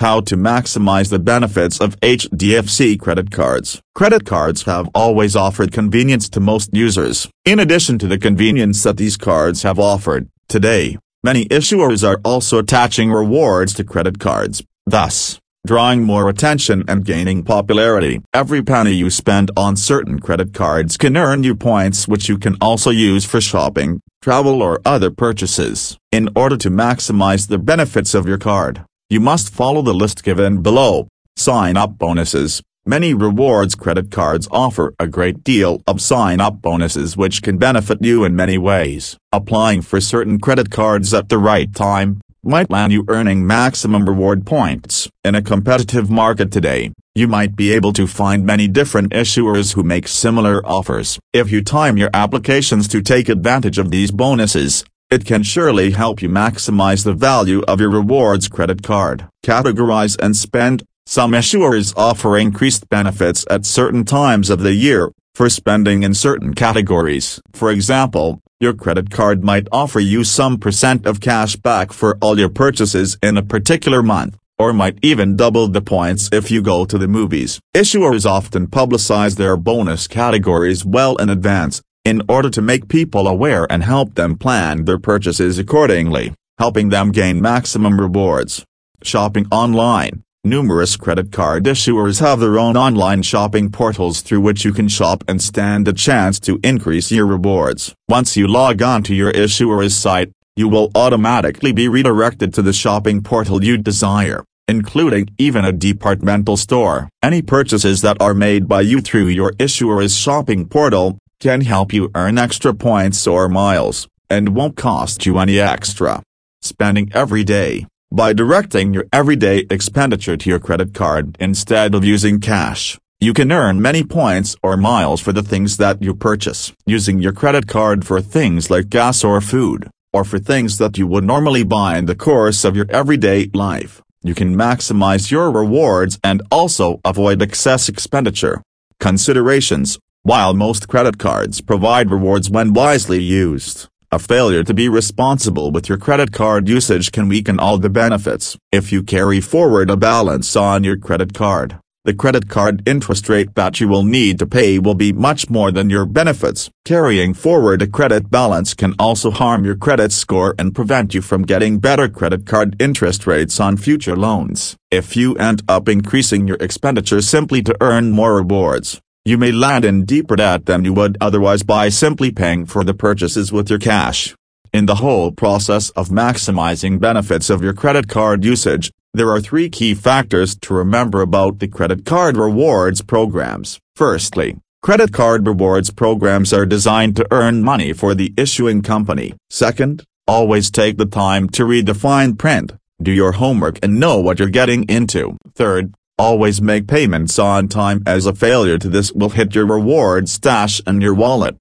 How to maximize the benefits of HDFC credit cards. Credit cards have always offered convenience to most users. In addition to the convenience that these cards have offered, today, many issuers are also attaching rewards to credit cards, thus, drawing more attention and gaining popularity. Every penny you spend on certain credit cards can earn you points which you can also use for shopping, travel or other purchases. In order to maximize the benefits of your card, you must follow the list given below. Sign-up bonuses. Many rewards credit cards offer a great deal of sign-up bonuses which can benefit you in many ways. Applying for certain credit cards at the right time might land you earning maximum reward points. In a competitive market today, you might be able to find many different issuers who make similar offers. If you time your applications to take advantage of these bonuses, it can surely help you maximize the value of your rewards credit card. Categorize and spend. Some issuers offer increased benefits at certain times of the year, for spending in certain categories. For example, your credit card might offer you some percent of cash back for all your purchases in a particular month, or might even double the points if you go to the movies. Issuers often publicize their bonus categories well in advance, in order to make people aware and help them plan their purchases accordingly, helping them gain maximum rewards. Shopping online. Numerous credit card issuers have their own online shopping portals through which you can shop and stand a chance to increase your rewards. Once you log on to your issuer's site, you will automatically be redirected to the shopping portal you desire, including even a departmental store. Any purchases that are made by you through your issuer's shopping portal can help you earn extra points or miles, and won't cost you any extra. Spending every day. By directing your everyday expenditure to your credit card instead of using cash, you can earn many points or miles for the things that you purchase. Using your credit card for things like gas or food, or for things that you would normally buy in the course of your everyday life, you can maximize your rewards and also avoid excess expenditure. Considerations while most credit cards provide rewards when wisely used, a failure to be responsible with your credit card usage can weaken all the benefits. If you carry forward a balance on your credit card, the credit card interest rate that you will need to pay will be much more than your benefits. Carrying forward a credit balance can also harm your credit score and prevent you from getting better credit card interest rates on future loans. If you end up increasing your expenditure simply to earn more rewards, you may land in deeper debt than you would otherwise by simply paying for the purchases with your cash. In the whole process of maximizing benefits of your credit card usage, there are three key factors to remember about the credit card rewards programs. Firstly, credit card rewards programs are designed to earn money for the issuing company. Second, always take the time to read the fine print, do your homework and know what you're getting into. Third, Always make payments on time as a failure to this will hit your reward stash and your wallet.